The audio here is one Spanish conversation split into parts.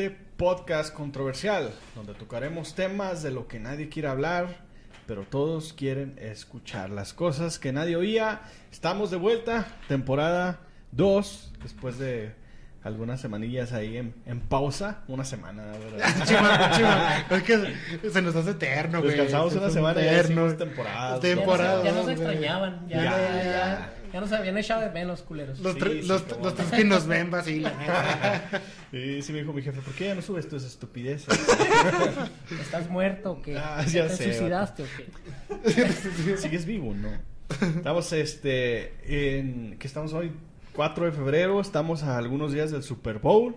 este podcast controversial, donde tocaremos temas de lo que nadie quiere hablar, pero todos quieren escuchar las cosas que nadie oía. Estamos de vuelta, temporada 2, después de algunas semanillas ahí en, en pausa, una semana, ¿verdad? Chima, chima. Es que se nos hace eterno, güey. Descansamos Se una semana y ya eterno. hicimos temporada. Temporada. Ya nos güey. extrañaban, ya, Ya, ya, ya, ya. ya nos habían echado de menos, culeros. Los, Sí, tres- sí, los, los tres que nos ven vacilan. ¿eh? Y sí me dijo mi jefe, ¿por qué ya no subes tus estupideces? ¿Estás muerto o qué? Ah, ya ¿Te sé, suicidaste o qué? ¿Sigues vivo? No. Estamos, este, en, que estamos hoy, 4 de febrero, estamos a algunos días del Super Bowl.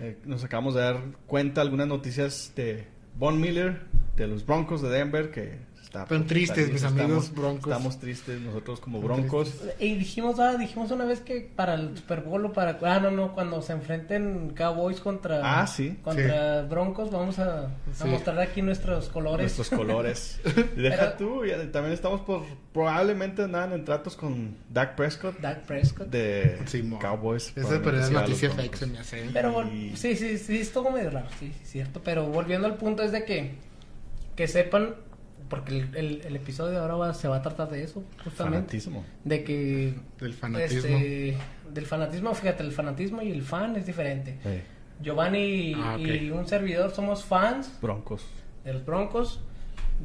Eh, nos acabamos de dar cuenta algunas noticias de Von Miller, de los Broncos de Denver, que está... Están tristes, mis estamos- amigos Broncos. Estamos tristes nosotros como Broncos. Y dijimos, ah, dijimos una vez que para el Super Bowl o para... Ah, no, no, cuando se enfrenten Cowboys contra... Ah, sí. Contra Broncos, vamos a, mostrar aquí nuestros colores. Nuestros colores. Y Deja Pero- tú, y también estamos por... Probablemente andan en tratos con Dak Prescott Dak Prescott. de. Cowboys. Esa es noticia fake, se me hace. Pero bueno, Y- sí, sí, sí, es todo medio raro, sí, sí, cierto. Pero volviendo al punto es de que, que sepan, porque el, el, el episodio de ahora va- se va a tratar de eso, justamente. Fanatismo. De que... Del fanatismo. Este, del fanatismo, fíjate, el fanatismo y el fan es diferente. Giovanni Ah, y un servidor somos fans Broncos. de los Broncos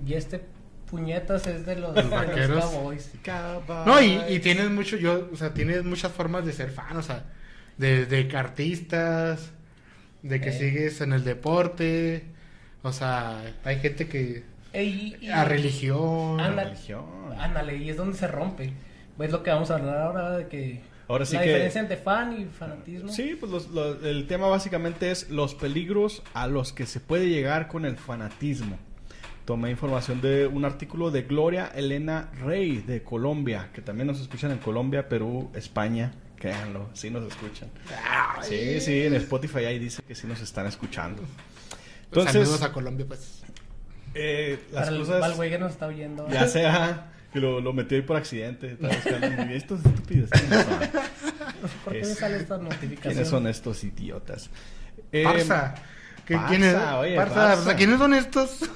y este puñetas es de los, de los Vaqueros. Cowboys. No, y, y tienes mucho, yo, o sea, tienes muchas formas de ser fan, o sea, de, de cartistas, de que Eh. sigues en el deporte, o sea, hay gente que Y- a religión. Ándale, y es donde se rompe. Es lo que vamos a hablar ahora de que Ahora sí la que- diferencia entre fan y fanatismo. Sí, pues los- los- el tema básicamente es los peligros a los que se puede llegar con el fanatismo. Tomé información de un artículo de Gloria Elena Rey de Colombia, que también nos escuchan en Colombia, Perú, España. Créanlo, sí nos escuchan. Sí, sí, en Spotify ahí dice que sí nos están escuchando. Entonces, Saludos a Colombia, pues. Eh, las Para cosas... el güey que nos está oyendo. Ya sea que lo, lo metió ahí por accidente. Estaba buscando muy- Estos estúpidos. ¿quiénes son? ¿Por qué me sale esta notificación? ¿Quiénes son estos idiotas? Eh, Parsa. ¿Qué- Parsa, quién es? oye, Parsa, Parsa. ¿quiénes son estos?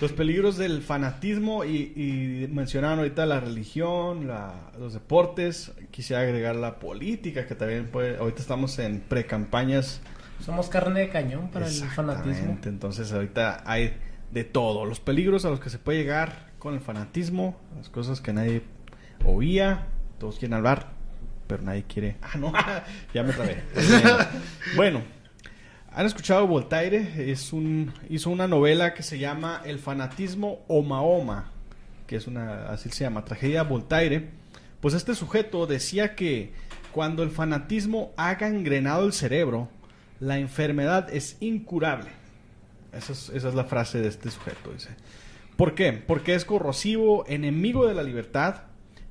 Los peligros del fanatismo y, y mencionaron ahorita la religión, la- los deportes. Quisiera agregar la política, que también puede. Ahorita estamos en pre-campañas. Somos carne de cañón para el fanatismo. Entonces, ahorita hay de todo. Los peligros a los que se puede llegar con el fanatismo, las cosas que nadie oía, todos quieren hablar, pero nadie quiere. Ah, no, ya me trabé. bueno, han escuchado Voltaire, es un, hizo una novela que se llama El fanatismo o Mahoma, que es una, así se llama, tragedia Voltaire. Pues este sujeto decía que cuando el fanatismo ha gangrenado el cerebro, la enfermedad es incurable. Esa es, esa es la frase de este sujeto, dice. ¿Por qué? Porque es corrosivo, enemigo de la libertad,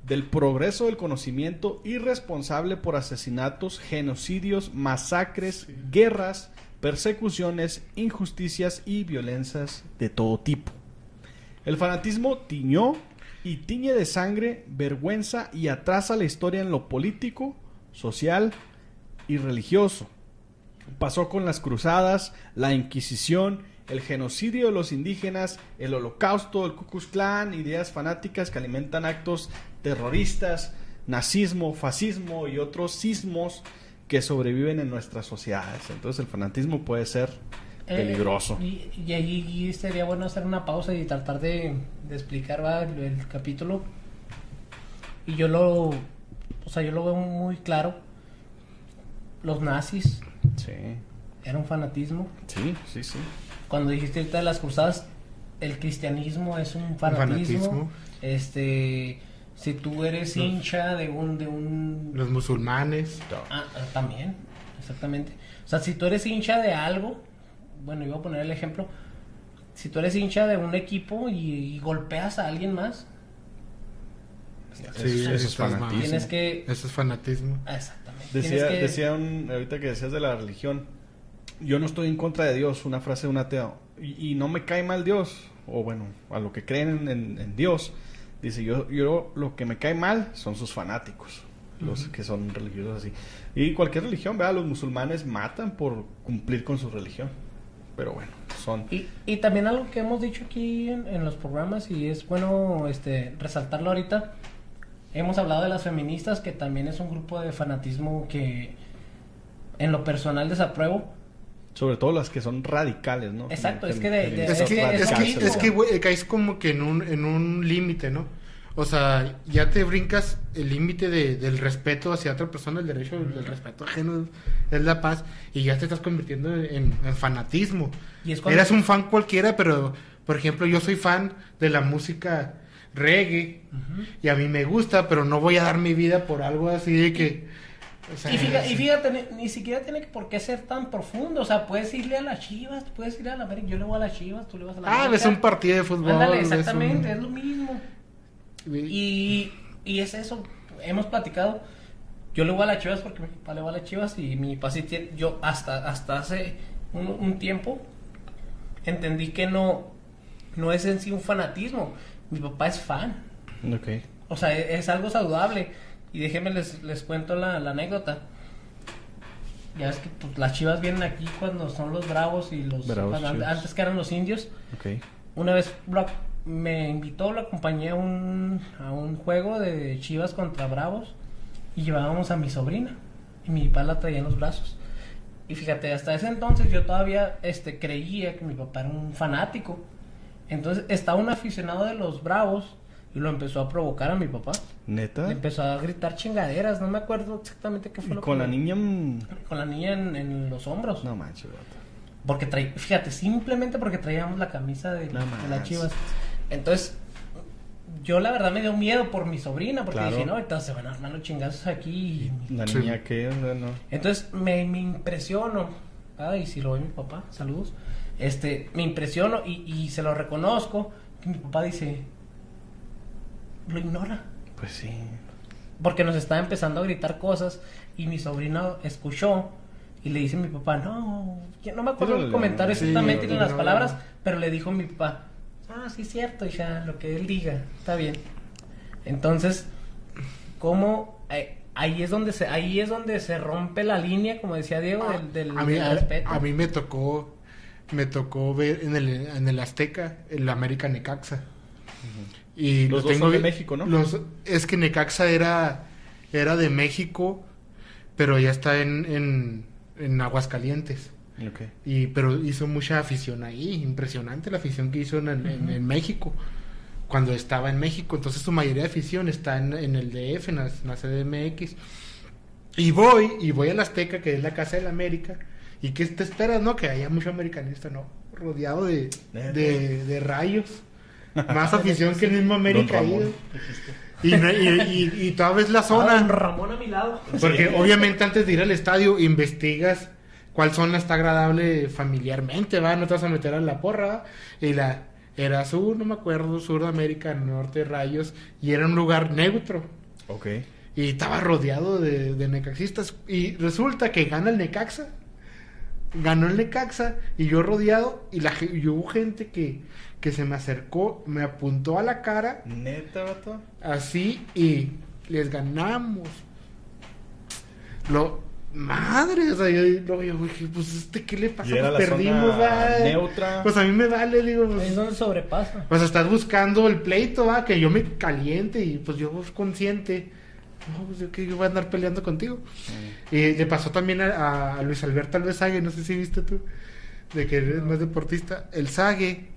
del progreso del conocimiento y responsable por asesinatos, genocidios, masacres, guerras, persecuciones, injusticias y violencias de todo tipo. El fanatismo tiñó y tiñe de sangre, vergüenza y atrasa la historia en lo político, social y religioso. Pasó con las cruzadas, la Inquisición, el genocidio de los indígenas, el holocausto, el Ku Klux Klan, ideas fanáticas que alimentan actos terroristas, nazismo, fascismo y otros sismos que sobreviven en nuestras sociedades. Entonces el fanatismo puede ser Eh, peligroso. y, y ahí sería bueno hacer una pausa y tratar de, de explicar ¿va? el, el capítulo. Y yo lo, o sea, yo lo veo muy claro. Los nazis Sí, era un fanatismo. sí, sí, sí. Cuando dijiste ahorita de las cruzadas, el cristianismo es un fanatismo. fanatismo. Este, si tú eres Los- hincha de un, de un Los musulmanes. Ah, ah, también, exactamente. O sea, si tú eres hincha de algo, bueno, yo voy a poner el ejemplo. Si tú eres hincha de un equipo y, y golpeas a alguien más, Sí, eso es fanatismo. tienes que... Eso es fanatismo. Decía, que- decía un, ahorita que decías de la religión, yo no estoy en contra de Dios, una frase de un ateo, y, y no me cae mal Dios, o bueno, a lo que creen en, en Dios, dice, yo, yo lo que me cae mal son sus fanáticos, los que son religiosos así. Y cualquier religión, ¿verdad? Los musulmanes matan por cumplir con su religión. Pero bueno, son... Y, y también algo que hemos dicho aquí en, en los programas y es bueno este resaltarlo ahorita. Hemos hablado de las feministas, que también es un grupo de fanatismo que en lo personal desapruebo. Sobre todo las que son radicales, ¿no? Exacto, es que de- de- Es Es que, es que, es que, caes como que en un, en un límite, ¿no? O sea, ya te brincas el límite de, del respeto hacia otra persona, el derecho del respeto ajeno es la paz, y ya te estás convirtiendo en, en fanatismo. Y es cuando- Eras un fan cualquiera, pero, por ejemplo, yo soy fan de la música reggae, y a mí me gusta, pero no voy a dar mi vida por algo así de que... o sea, Y fíjate, y fíjate, ni, ni siquiera tiene por qué ser tan profundo. O sea, puedes irle a las chivas, puedes ir a la América. Yo le voy a las chivas, tú le vas a la Ah, América. ves un partido de fútbol. Ándale, exactamente, un- es lo mismo. Y, Y, y es eso, hemos platicado. Yo le voy a las chivas porque mi papá le va a las chivas y mi papá sí tiene. Yo hasta, hasta hace un, un tiempo entendí que no, no es en sí un fanatismo. Mi papá es fan. Ok. O sea, e- es, algo saludable. Y déjenme les, les cuento la, la anécdota. Ya es que pues, las chivas vienen aquí cuando son los bravos y los. Bravos, cuando antes que eran los indios. Ok. Una vez lo- me invitó, lo acompañé a un, a un juego de chivas contra bravos. Y llevábamos a mi sobrina. Y mi papá la traía en los brazos. Y fíjate, hasta ese entonces yo todavía este, creía que mi papá era un fanático. Entonces estaba un aficionado de los bravos y lo empezó a provocar a mi papá. ¿Neta? Le empezó a gritar chingaderas, no me acuerdo exactamente qué fue lo con que la niña... Con la niña en, en los hombros. No manches, vato. Porque traí, fíjate, simplemente porque traíamos la camisa de, No de las chivas. Entonces, yo la verdad me dio miedo por mi sobrina, porque Claro. dije, no, ahorita se van a armar los chingazos aquí. y- La Sí. niña que... o sea, no. Entonces, me, me impresiono. Ay, si lo ve mi papá, saludos. Este, me impresiono y, y se lo reconozco. Que mi papá dice, lo ignora. Pues sí. Porque nos estaba empezando a gritar cosas y mi sobrino escuchó y le dice a mi papá, no, ya no me acuerdo el comentario sí, exactamente ni no, las no, palabras, no. pero le dijo mi papá, ah, sí es cierto, hija, lo que él diga, está bien. Entonces, ¿cómo? eh, ahí es donde se, ahí es donde se rompe la línea, como decía Diego, del, del- a mí, del a, respeto. a mí me tocó me tocó ver en el, en el Azteca el América Necaxa. Y Los lo dos son de México, ¿no? los- es que Necaxa era era de México pero ya está en, en, en Aguascalientes. Y pero hizo mucha afición ahí impresionante la afición que hizo en, en- en- en México cuando estaba en México. Entonces su mayoría de afición está en, en el DF en la, en la CDMX y voy y voy a la Azteca que es la casa de la América y que te esperas no que haya mucho americanista no rodeado de, de, de rayos más afición que el mismo América ahí, y, no- y, y, y toda vez la Ah, zona don Ramón a mi lado. porque obviamente antes de ir al estadio investigas cuál zona está agradable familiarmente, va, no te vas a meter a la porra, ¿va? y la era sur, no me acuerdo, sur de América, norte, rayos, y era un lugar neutro. Ok. Y estaba rodeado de, de necaxistas. Y resulta que gana el Necaxa. Ganó el Necaxa y yo rodeado. Y, la, y hubo gente que, que se me acercó, me apuntó a la cara ¿Neta, vato? así y les ganamos. Lo madre, o sea, yo, dije, pues este qué le pasa, Pues, perdimos, zona va. neutra. Pues a mí me vale, digo, Ahí es pues, donde sobrepasa. pues estás buscando el pleito, va, que yo me caliente y pues yo pues, consciente. No, pues yo que yo voy a andar peleando contigo. Y le pasó también a, a Luis Alberto Alves Sague, no sé si viste tú, de que eres más deportista. El Sague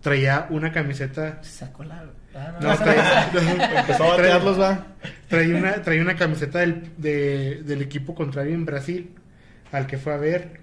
traía una camiseta Se sacó la. ah, no, no, traía, Empezó a batearlos, va. traía una, traía una camiseta del, de- del equipo contrario en Brasil, al que fue a ver.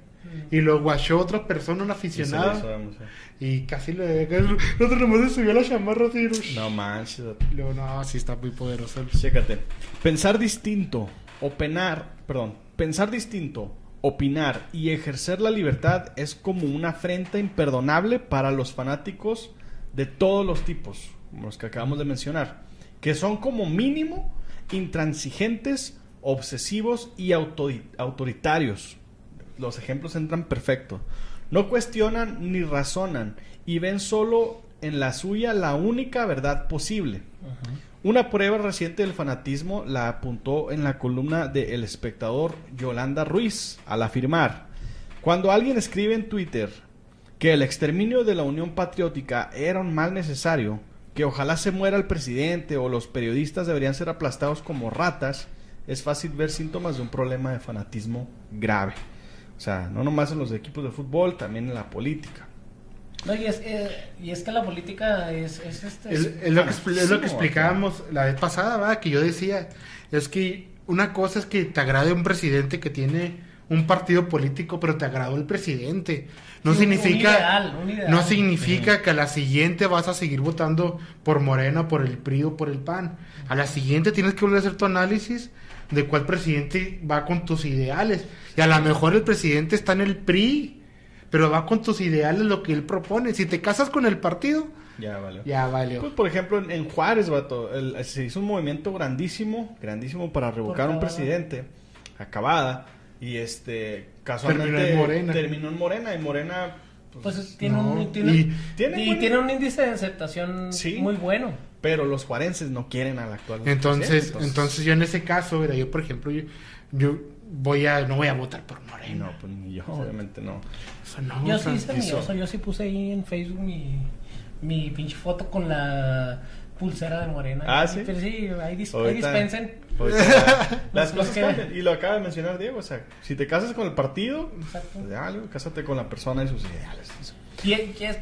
Y lo guachó otra persona, un Y aficionado. vamos, eh. Y casi le. El otro nomás subió la chamarra así. No manches. Y luego, no, sí está muy poderoso. Chécate. Pensar distinto, opinar, perdón, pensar distinto, opinar y ejercer la libertad es como una afrenta imperdonable para los fanáticos de todos los tipos, como los que acabamos de mencionar, que son como mínimo intransigentes, obsesivos y autori- autoritarios. Los ejemplos entran perfecto. No cuestionan ni razonan y ven solo en la suya la única verdad posible. Una prueba reciente del fanatismo la apuntó en la columna de El Espectador Yolanda Ruiz al afirmar, cuando alguien escribe en Twitter que el exterminio de la Unión Patriótica era un mal necesario, que ojalá se muera el presidente o los periodistas deberían ser aplastados como ratas, es fácil ver síntomas de un problema de fanatismo grave. O sea, no nomás en los equipos de fútbol, también en la política. No, y es, eh, y es que la política es, es este... Es, es lo, que, es lo que explicábamos la vez pasada, ¿verdad? Que yo decía, es que una cosa es que te agrade un presidente que tiene un partido político, pero te agradó el presidente. No Sí, un- un significa, ideal, un ideal. no significa que a la siguiente vas a seguir votando por Morena, por el PRI o por el PAN. A la siguiente tienes que volver a hacer tu análisis de cuál presidente va con tus ideales. Y a lo mejor el presidente está en el PRI, pero va con tus ideales lo que él propone. Si te casas con el partido, Ya valió. ya valió. Pues, por ejemplo, en, en Juárez, vato, el- se hizo un movimiento grandísimo, grandísimo para revocar a un presidente, acabada, y este, casualmente Terminó en Morena. terminó en Morena, y Morena, pues, Pues tiene, No, un, tiene, y- Tiene y buen- tiene un índice de aceptación Sí. muy bueno. pero los juarenses no quieren al actual Entonces, presidente, entonces yo en ese caso, mira, yo por ejemplo, yo, yo voy a, no voy a votar por no, Moreno. pues ni yo, obviamente no. Eso no, Yo o sea, sí hice mi yo sí puse ahí en Facebook mi, mi pinche foto con la pulsera de Morena. Ah, ¿sí? Pero sí, ahí, dis- ahí Ahorita- dispensen. Ahorita, las cosas que- cambian, y lo acaba de mencionar Diego, o sea, si te casas con el partido, Exacto. pues ya, algo, cásate con la persona y sus ideales. Y, y es-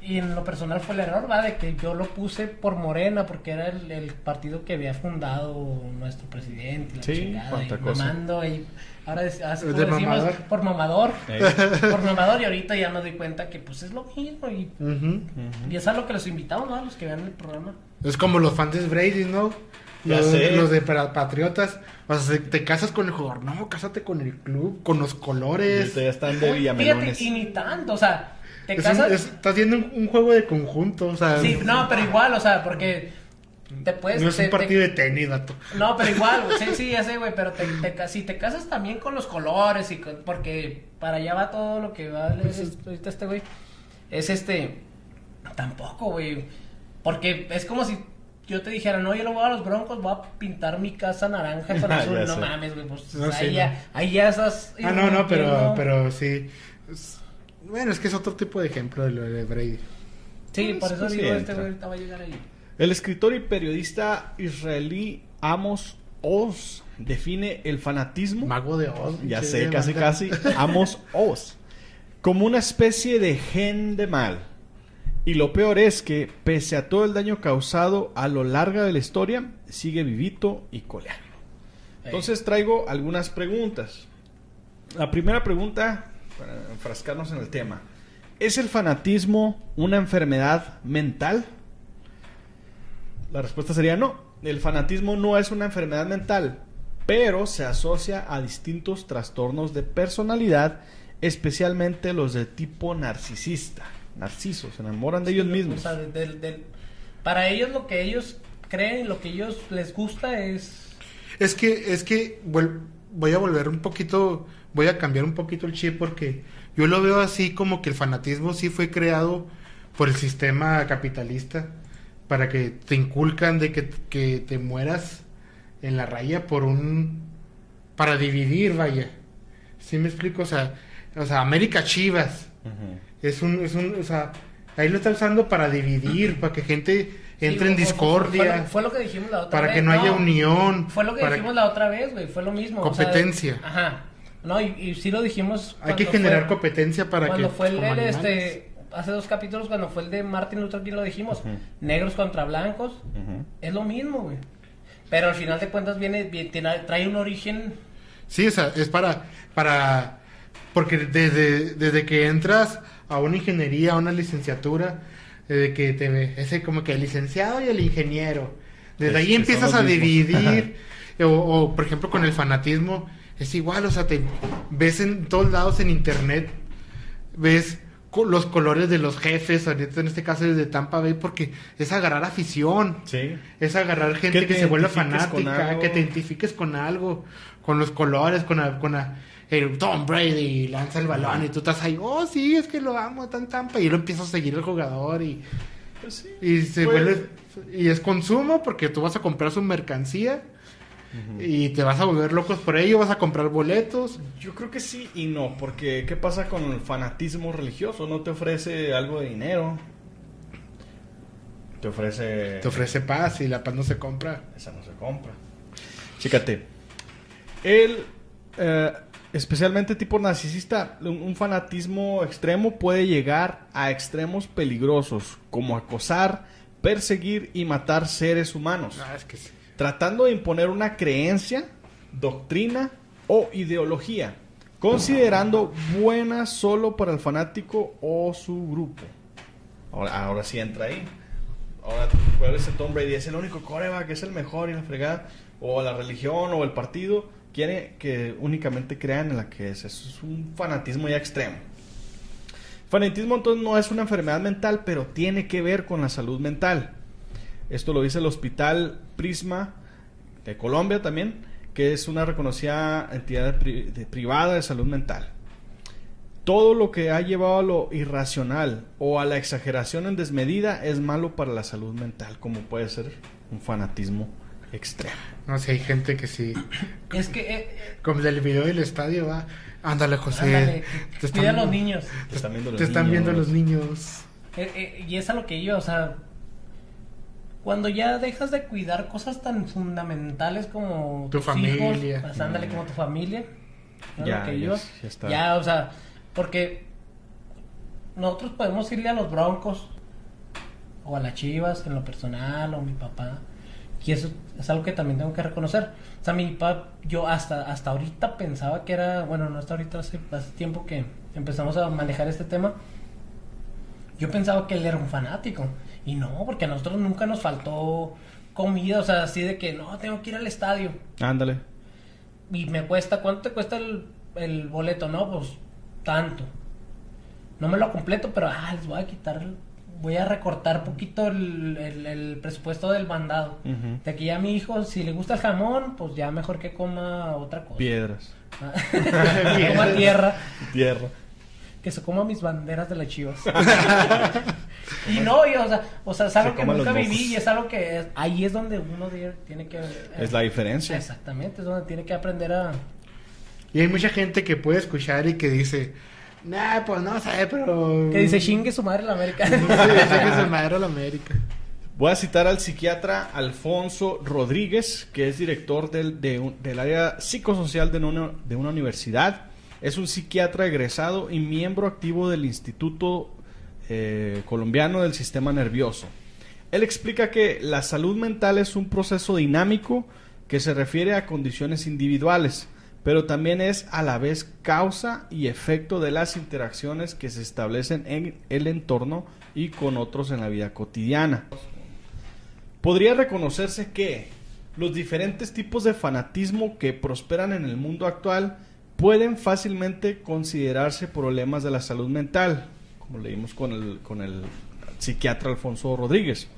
y en lo personal fue el error, va, de que yo lo puse por Morena, porque era el, el partido que había fundado nuestro presidente. La Sí, chingada, cuánta y cosa. mamando, y ahora De decimos, mamador. por mamador. Eh, por mamador, y ahorita ya me doy cuenta que pues es lo mismo. Y es a lo que los invitamos, ¿no? A los que vean el programa. Es como los fans de Brady, ¿no? Ya Los, sé. los de Patriotas. O sea, te casas con el jugador. No, cásate con el club, con los colores. ya están de Villamelones. Fíjate, y ni tanto, o sea, te Es un- casas. es- estás viendo un, un juego de conjunto, o sea. Sí, no, pero igual, o sea, porque te puedes. no es te- un te- partido de tenis, vato. No, pero igual, güey, sí, sí, ya sé, güey, pero te, te si te casas también con los colores y con- porque para allá va todo lo que va Pues es- ahorita este güey. Es este tampoco, güey, porque es como si yo te dijera, "No, yo lo voy a los Broncos, voy a pintar mi casa naranja con Ah, azul." no sé. mames, güey, pues No, ahí sí, ya no. ahí ya estás Ah, no, no, pero, pero sí. Bueno, es que es otro tipo de ejemplo de lo de Brady. Sí, Pues, por eso pues, sí digo, este güey ahorita va a llegar ahí. El escritor y periodista israelí Amos Oz define el fanatismo, Mago de Oz. ya sé, casi casi, Amos Oz, como una especie de gen de mal. Y lo peor es que, pese a todo el daño causado a lo largo de la historia, sigue vivito y coleando. Entonces traigo algunas preguntas. La primera pregunta, para enfrascarnos en el tema, ¿es el fanatismo una enfermedad mental? La respuesta sería no. El fanatismo no es una enfermedad mental, pero se asocia a distintos trastornos de personalidad, especialmente los de tipo narcisista. Narcisos, se enamoran de ellos mismos. o sea, de- del- del- para ellos lo que ellos creen, lo que ellos les gusta es Es que, es que voy a volver un poquito, voy a cambiar un poquito el chip porque yo lo veo así como que el fanatismo sí fue creado por el sistema capitalista para que te inculcan de que, que te mueras en la raya por un para dividir, vaya. ¿Sí me explico? O sea, o sea, América Chivas. Es un, es un, o sea, ahí lo está usando para dividir, para que gente entre Sí, en discordia. Fue, lo- fue lo que dijimos la otra para vez. que no haya unión. Fue lo que para dijimos la otra vez, güey. Fue lo mismo. o sea, Competencia. ajá. No, y, y sí lo dijimos. Hay que cuando generar fue- competencia para Cuando que fue el, el, este. Hace dos capítulos, cuando fue el de Martin Luther King, lo dijimos. Negros contra blancos. Es lo mismo, güey. Pero al final de cuentas viene, viene- tiene- trae un origen. Sí, o sea, es para para porque desde desde que entras a una ingeniería, a una licenciatura, desde que te ve ese como que el licenciado y el ingeniero. Desde Es ahí empiezas a dividir o, o, por ejemplo con el fanatismo es igual, o sea, te ves en todos lados en internet ves los colores de los jefes, ahorita en este caso el de Tampa Bay, porque es agarrar afición. Sí. Es agarrar gente Que se vuelve fanática, que te identifiques con algo, con los colores, con la, con la- el Tom Brady lanza el balón y tú estás ahí, oh sí, es que lo amo, tan tampa. Y lo empiezas a seguir el jugador y, Pues sí. y se Pues- vuelve. Y es consumo porque tú vas a comprar su mercancía y te vas a volver locos por ello, vas a comprar boletos. Yo creo que sí y no, porque ¿qué pasa con el fanatismo religioso? No te ofrece algo de dinero. Te ofrece... Te ofrece paz y la paz no se compra. Esa no se compra. Fíjate. El, eh, especialmente tipo narcisista, un, fanatismo extremo puede llegar a extremos peligrosos, como acosar, perseguir y matar seres humanos, Ah, es que sí. tratando de imponer una creencia, doctrina o ideología, considerando buena solo para el fanático o su grupo. Ahora, ahora sí entra ahí. Ahora, ¿cuál es el Tom Brady? Es el único coreback, que es el mejor y la fregada. O la religión o el partido quiere que únicamente crean en la que es. Eso es un fanatismo ya extremo. Fanatismo entonces no es una enfermedad mental, pero tiene que ver con la salud mental. Esto lo dice el Hospital Prisma de Colombia también, que es una reconocida entidad privada de salud mental. Todo lo que ha llevado a lo irracional o a la exageración en desmedida es malo para la salud mental, como puede ser un fanatismo extremo. No sé, hay gente que sí. Es que, eh, Como del video del estadio va. Ándale, José. ándale, te cuida a los niños. Te están viendo los Te están viendo niños. los niños. Eh, eh, y es a lo que yo, o sea, cuando ya dejas de cuidar cosas tan fundamentales como Tu tus familia. hijos, pues, ándale como tu familia, ¿no? Ya, Lo que ya yo, es- ya está. ya, o sea, porque nosotros podemos irle a los Broncos o a las Chivas en lo personal o mi papá y eso es algo que también tengo que reconocer. O sea, mi papá, yo hasta hasta ahorita pensaba que era, bueno, no hasta ahorita, hace, hace tiempo que empezamos a manejar este tema. Yo pensaba que él era un fanático. Y no, porque a nosotros nunca nos faltó comida, o sea, así de que no, tengo que ir al estadio. Ándale. Y me cuesta, ¿cuánto te cuesta el, el boleto? No, pues tanto. No me lo completo, pero ah, les voy a quitar, voy a recortar poquito el, el- el presupuesto del mandado. De aquí ya a mi hijo, si le gusta el jamón, pues ya mejor que coma otra cosa. Piedras. que coma tierra. Tierra. Que se coma mis banderas de las chivas. y no, yo, o sea, o sea, es algo Se que nunca viví y es algo que es- ahí es donde uno tiene que... Es la diferencia. Exactamente, es donde tiene que aprender a... Y hay mucha gente que puede escuchar y que dice, nah, pues no sé, pero... Que dice chingue su madre la América. Sí, que se madre la América. Voy a citar al psiquiatra Alfonso Rodríguez, que es director del, de un- del área psicosocial de una, de una universidad. Es un psiquiatra egresado y miembro activo del Instituto eh, Colombiano del Sistema Nervioso. Él explica que la salud mental es un proceso dinámico que se refiere a condiciones individuales, pero también es a la vez causa y efecto de las interacciones que se establecen en el entorno y con otros en la vida cotidiana. Podría reconocerse que los diferentes tipos de fanatismo que prosperan en el mundo actual pueden fácilmente considerarse problemas de la salud mental, como leímos con el, con el psiquiatra Alfonso Rodríguez.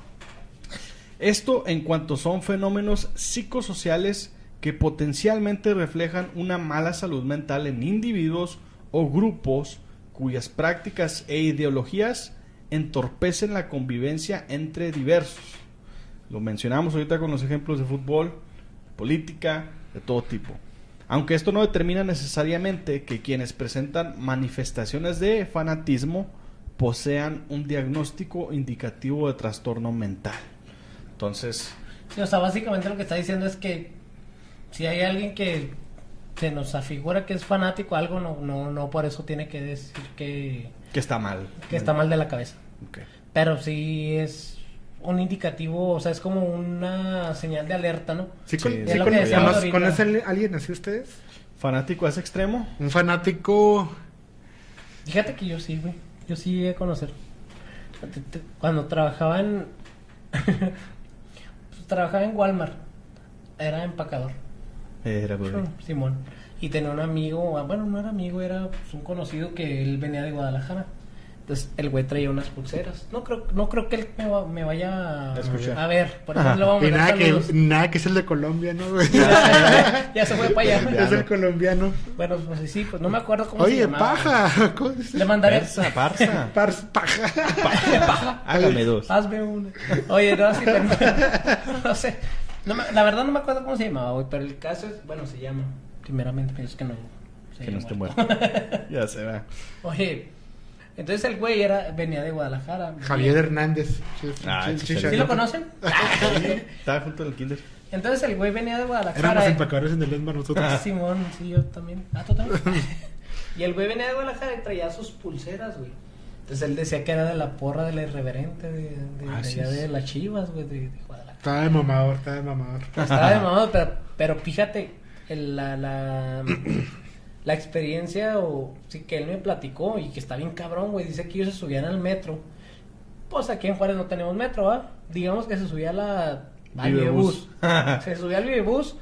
Esto en cuanto son fenómenos psicosociales que potencialmente reflejan una mala salud mental en individuos o grupos cuyas prácticas e ideologías entorpecen la convivencia entre diversos. Lo mencionamos ahorita con los ejemplos de fútbol, política, de todo tipo. Aunque esto no determina necesariamente que quienes presentan manifestaciones de fanatismo posean un diagnóstico indicativo de trastorno mental. Entonces, Sí, o sea, básicamente lo que está diciendo es que si hay alguien que se nos afigura que es fanático algo, no, no, no por eso tiene que decir que, que está mal. que está mal de la cabeza. Ok. Pero sí es un indicativo, o sea, es como una señal de alerta, ¿no? ¿Sí, con, Sí, sí es lo con- que decíamos conoce- ahorita. ¿Conocen a alguien así ustedes? ¿Fanático a ese extremo? Un fanático... Fíjate que yo sí, güey. Yo sí llegué a conocer. Cuando trabajaba en. pues, trabajaba en Walmart. Era empacador. Era, güey. Simón. Y tenía un amigo, ah, bueno, no era amigo, era pues, un conocido que él venía de Guadalajara. Entonces el güey traía unas pulseras. No creo, no creo que él me, va- me vaya a, Escuchar. a ver. Por eso le vamos a Y nada que, nada que es el de Colombia, ¿no, güey? Ya, ya se fue para allá. Es el colombiano. Bueno, pues sí, pues no me acuerdo cómo se Oye, llamaba. paja. ¿Cómo dice? Le mandaré. Persa, parsa. Pars- paja. paja. Hágame dos. Hazme una. Oye, no, sí, pero no sé. No la verdad no me acuerdo cómo se llamaba, güey, pero el caso es, bueno, se llama. Primeramente, pero es que no. se Que no esté muerto. muerto. Ya se va. Oye, entonces el güey era, venía de Guadalajara. Javier Hernández. Ah, Sí, ese sí, es sí, el- ¿Sí lo conocen? Estaba junto el kinder. Entonces el güey venía de Guadalajara. Éramos eh. empacadores en el ESMA nosotros. Simón, sí, yo también. Ah, tú también. y el güey venía de Guadalajara y traía sus pulseras, güey. Entonces él decía que era de la porra de la irreverente de, de, Ah, de es. de las chivas, güey, de, de Guadalajara. Estaba de mamador, estaba de mamador. Estaba de mamado, pero, pero fíjate, la, la, la experiencia o, sí, que él me platicó y que está bien cabrón, güey. Dice que ellos se subían al metro. Pues aquí en Juárez no tenemos metro, ¿va? Digamos que se subía a la, al. Vivebús. se subía al Vivebús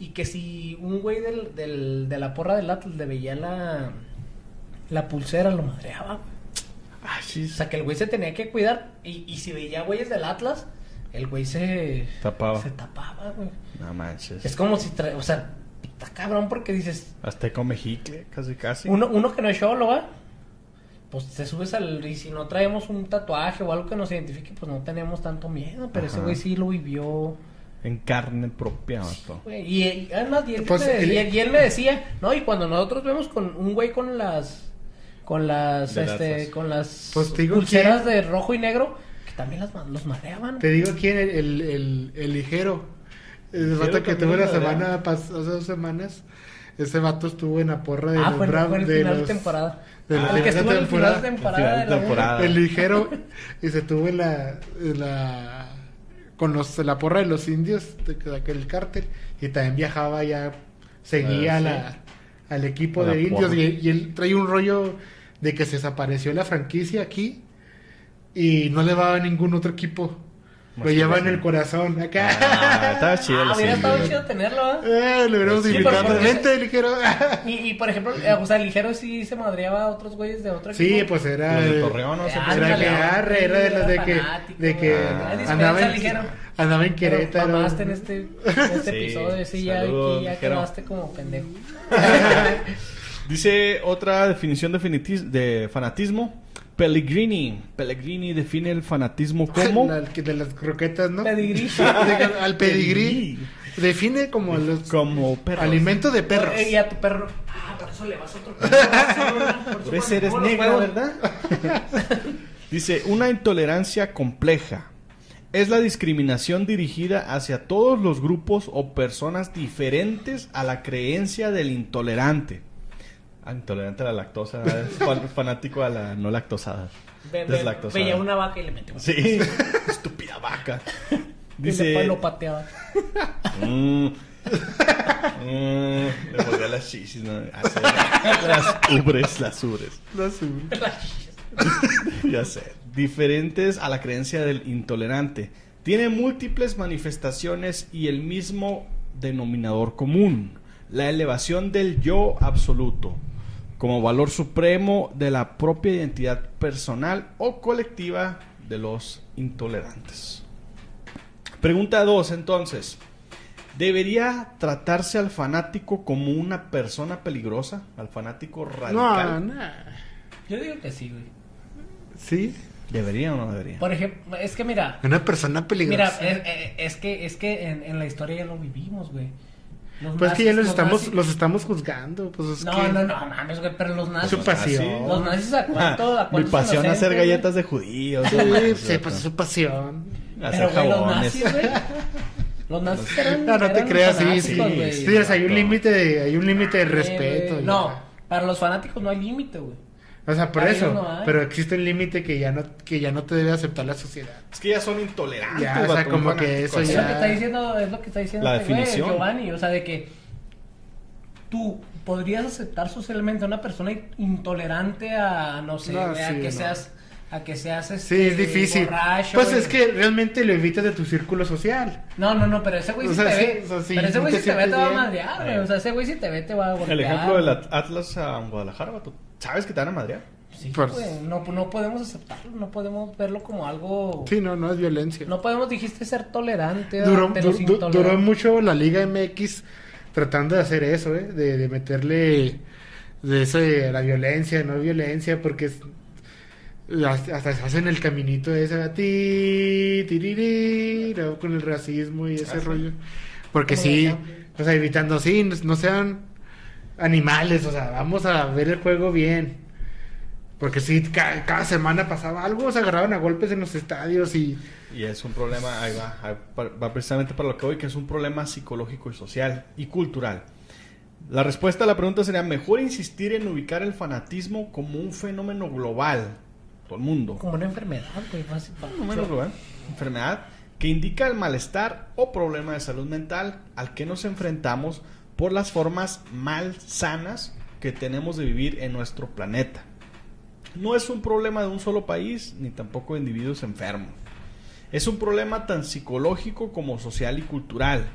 y que si un güey del, del, de la porra del Atlas le veía la, la pulsera, lo madreaba, güey. Ah. O sea, que el güey se tenía que cuidar. Y, y si veía güeyes del Atlas, el güey se Tapaba. Se tapaba, güey. No manches. Es como si trae, o sea, está cabrón porque dices, Hasta come jicle, casi casi. uno, uno que no es cholo, ¿va? Pues te subes al, y si no traemos un tatuaje o algo que nos identifique, pues no tenemos tanto miedo, pero ese güey sí lo vivió, En carne propia, vato. güey. Y, y además, y él, Pues, me, el- y él- y él me decía, no, y cuando nosotros vemos con un güey con las, con las, De este, con las Pues pulseras que- de rojo y negro, también las, los madreaban. Te digo quién, el, el, el, el ligero. El Ligero vato que tuve la semana, hace dos semanas. Ese vato estuvo en la porra de Ah, los fue, Bravos. fue el de final los- de temporada. de la el que en el final de temporada. El de temporada. El ligero. y se tuvo en la, en la. Con los, la porra de los indios, de, de aquel cártel. Y también viajaba ya. Seguía Ah, sí. la, al equipo de indios. y él trae un rollo de que se desapareció la franquicia aquí. Y no le va a ningún otro equipo. Lo lleva en sí. el corazón. Acá. Ah, estaba chido Ah, hubiera estado chido tenerlo, ¿eh? Eh, le hubiéramos Sí, invitado. Vente, ligero. Y, y por ejemplo, eh, o sea, ligero sí se madreaba a otros güeyes de otro sí, equipo. pues era. Los de el- Torreón, ¿no? Ah, Siempre Era que arre, era de los de que, de que Ah. andaba, en, Ligero. andaba en Pero Querétaro. mamaste en este, en este Sí, episodio, sí, ya, saludos, aquí ya quedaste como pendejo. Dice otra definición de, de fanatismo. Pellegrini. Pellegrini define el fanatismo como... La- de las croquetas, ¿no? Pedigrí. Al pedigrí. Define como los Como perros. alimento de perros. Eh, y a tu perro. Ah, por eso le vas a otro perro. Por eso eres negro. ¿verdad? Dice, una intolerancia compleja. Es la discriminación dirigida hacia todos los grupos o personas diferentes a la creencia del intolerante. Intolerante a la lactosa, es fan- fanático a la no lactosada. Ve- ve- Deslactosada. Veía una vaca y le metió. Sí, estúpida vaca. Y Dice... lo pateaba. Mm. Mm, le volví a las chichis, ¿no? Las ubres, las ubres. No sé. ya sé. Diferentes a la creencia del intolerante. Tiene múltiples manifestaciones y el mismo denominador común. La elevación del yo absoluto como valor supremo de la propia identidad personal o colectiva de los intolerantes. Pregunta 2 entonces. ¿Debería tratarse al fanático como una persona peligrosa? ¿Al fanático radical? no. Yo digo que sí, güey. Sí. ¿Debería o no debería? Por ejemplo, es que mira, Una persona mira, peligrosa. es, eh, es que es que en, en la historia ya lo vivimos, güey. Los pues es que ya los los estamos, nazis- los estamos juzgando. Pues es No, que... no, no, mames, güey, pero los nazis. Su pasión. Los nazis a cuánto, a Mi cuántos pasión es hacer galletas de judíos. Sí, sí, pues es su pasión. Hacer Pero, güey, los jabones. nazis, güey. Los nazis eran. No, no te creas, sí, sí. güey. Sí, hay un límite de, hay un límite de respeto. No, para los fanáticos no hay límite, güey. O sea, por Para eso. no pero existe un límite que ya no, que ya no te debe aceptar la sociedad. Es que ya son intolerantes. Ya, o sea, como que eso así. Es ya- lo que está diciendo, es lo que está diciendo La este güey, definición. Giovanni, o sea, de que tú podrías aceptar socialmente a una persona intolerante a no sé, No, güey, a sí, que no. seas a que seas Sí, este, es difícil. borracho, pues güey. es que realmente lo evitas de tu círculo social. No, no, no, pero ese güey O si sea, te sí, ve. o sea, sí, pero ese güey te si te ve te va a madrear, güey. Eh. O sea, ese güey si te ve te va a golpear. El ejemplo del At- Atlas a Guadalajara, vato. ¿Sabes que te van a madrear? Sí, Por- güey, no, no podemos aceptarlo, no podemos verlo como algo... Sí, no, no es violencia. No podemos, dijiste, ser tolerante duró, ante los du- du- intolerantes. duró mucho la Liga MX tratando de hacer eso, ¿eh? De, de meterle de eso de la violencia, no violencia, porque es- hasta, hasta se hacen el caminito ese, ¿verdad? ti, tiriri, con el racismo y ese Ah, sí. rollo. Porque sí, de- o sea, evitando así, no, no sean animales, o sea, vamos a ver el juego bien. Porque sí, ca- cada semana pasaba algo, se agarraban a golpes en los estadios y... Y es un problema, ahí va, ahí va, precisamente para lo que voy, que es un problema psicológico y social y cultural. La respuesta a la pregunta sería, mejor insistir en ubicar el fanatismo como un fenómeno global, todo el mundo. Como una enfermedad, güey. pa- fenómeno global, enfermedad, que indica el malestar o problema de salud mental al que nos enfrentamos por las formas mal sanas que tenemos de vivir en nuestro planeta. No es un problema de un solo país, ni tampoco de individuos enfermos. Es un problema tan psicológico como social y cultural,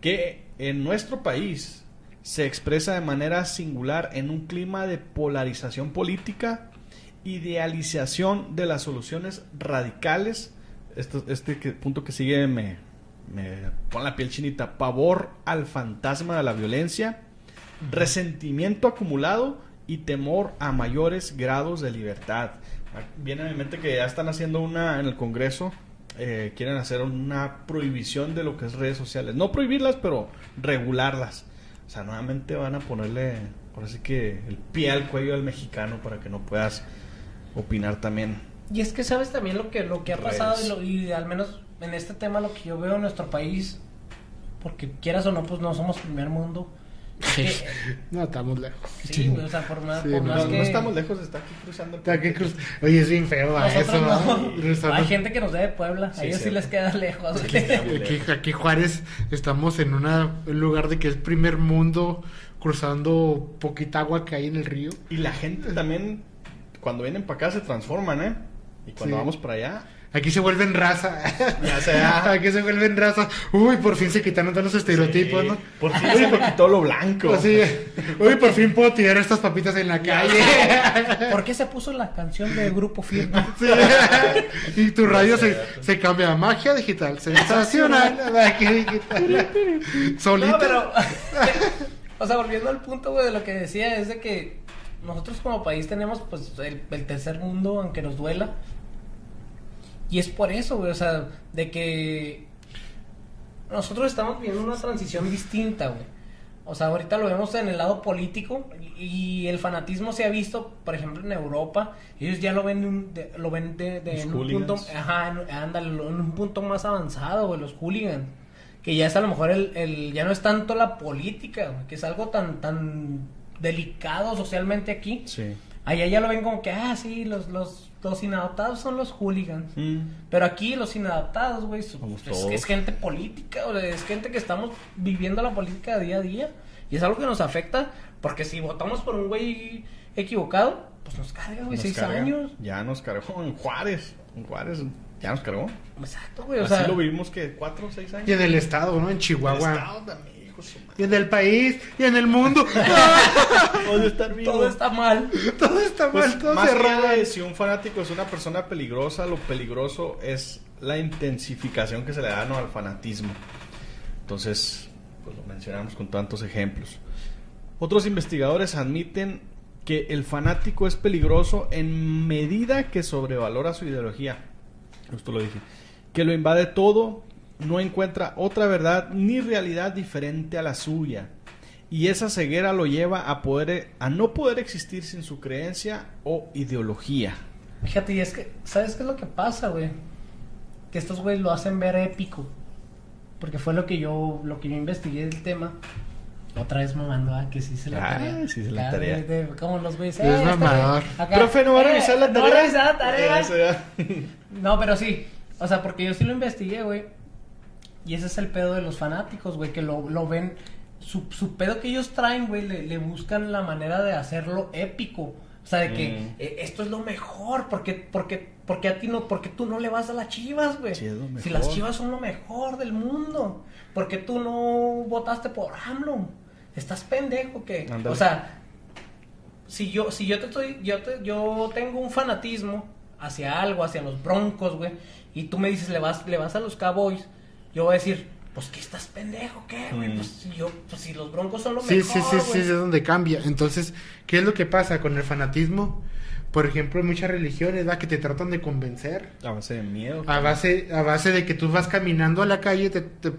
que en nuestro país se expresa de manera singular en un clima de polarización política, idealización de las soluciones radicales. Este punto que sigue me, me pone la piel chinita. Pavor al fantasma de la violencia, resentimiento acumulado y temor a mayores grados de libertad. Viene a mi mente que ya están haciendo una en el Congreso, eh, quieren hacer una prohibición de lo que es redes sociales. No prohibirlas, pero regularlas. O sea, nuevamente van a ponerle, por así que, el pie al cuello al mexicano para que no puedas opinar también. Y es que sabes también lo que, lo que ha Redes. pasado y, lo- y al menos en este tema lo que yo veo en nuestro país, porque quieras o no, pues no somos primer mundo. que- No, estamos lejos. sí, güey, o sea, por más, Sí, por no, más No, que... no estamos lejos, está aquí cruzando el Está aquí cruz- Oye, es bien feo a Nosotros eso. no. Nosotros- Hay gente que nos ve de Puebla, Sí, a ellos sí les queda lejos. Sí, Aquí, lejos. aquí Juárez estamos en una, un lugar de que es primer mundo, cruzando poquita agua que hay en el río. Y la gente también, cuando vienen para acá, se transforman, ¿eh? Y cuando Sí. vamos para allá, Aquí se vuelven raza. ya sea. Aquí se vuelven raza. Uy, por fin se quitaron todos los estereotipos, Sí, ¿no? Por fin se me quitó lo blanco. Así, uy, por fin puedo tirar estas papitas en la calle. ¿Por qué se puso la canción de Grupo Firme? Sí. Y tu radio se, se cambia a magia digital. Sensacional. Magia digital. Solita. No, pero. o sea, volviendo al punto, güey, de lo que decía, es de que nosotros como país tenemos, pues, el, el tercer mundo, aunque nos duela. Y es por eso, güey, o sea, de que. Nosotros estamos viviendo una transición distinta, güey. O sea, ahorita lo vemos en el lado político y, el fanatismo se ha visto, por ejemplo, en Europa. Ellos ya lo ven, de lo ven de, de- en un punto, ajá, ándale, en un punto más avanzado, güey, los hooligans. Que ya es a lo mejor el, el ya no es tanto la política, güey, que es algo tan, tan delicado socialmente aquí. Sí. Allá ya lo ven como que, ah, sí, los, los, los inadaptados son los hooligans. Mm. Pero aquí los inadaptados, güey, es, es gente política, o sea, es gente que estamos viviendo la política día a día. Y es algo que nos afecta, porque si votamos por un güey equivocado, pues nos carga, güey, seis carga. años. Ya nos cargó en Juárez. En Juárez ya nos cargó. Exacto, güey, o Así sea, lo vivimos que cuatro o seis años. Y en el estado, ¿no? En El Chihuahua. estado también, Y en el país. Y en el mundo. Todo está vivo. todo está mal. Todo está Pues, mal. Todo más se roba. de si un fanático es una persona peligrosa, lo peligroso es la intensificación que se le da ¿no? al fanatismo. Entonces, pues lo mencionamos con tantos ejemplos. Otros investigadores admiten que el fanático es peligroso en medida que sobrevalora su ideología. Justo lo dije. Que lo invade todo, no encuentra otra verdad ni realidad diferente a la suya. Y esa ceguera lo lleva a poder a no poder existir sin su creencia o ideología. Fíjate, y es que, ¿sabes qué es lo que pasa, güey? Que estos güeyes lo hacen ver épico. Porque fue lo que yo, lo que yo investigué del tema. Otra vez mamando, ah, que sí se la Ah, tarea. sí se la Acá, tarea. de- de- como los güeyes. Es este mamador. acá, Profe, ¿no va a eh, revisar la no tarea? va a revisar la tarea. No, pero sí. O sea, porque yo sí lo investigué, güey. Y ese es el pedo de los fanáticos, güey, que lo, lo ven. Su, su pedo que ellos traen, güey, le, le buscan la manera de hacerlo épico. O sea, de que Mm. eh, esto es lo mejor, porque, porque, porque a ti no, porque tú no le vas a las chivas, güey. Sí, Si las chivas son lo mejor del mundo. Porque tú no votaste por AMLO. Estás pendejo que. O sea, si yo, si yo te estoy, yo te, yo tengo un fanatismo hacia algo, hacia los broncos, güey, y tú me dices le vas, le vas a los Cowboys, yo voy a decir, pues que estás pendejo, ¿qué, güey? Mm. Pues yo, pues si los broncos son lo Sí, mejor, sí, sí, sí, güey. es donde cambia. Entonces, ¿qué es lo que pasa con el fanatismo? Por ejemplo, en muchas religiones, ¿va? Que te tratan de convencer. A base de miedo. A base, a base de que tú vas caminando a la calle, te, te,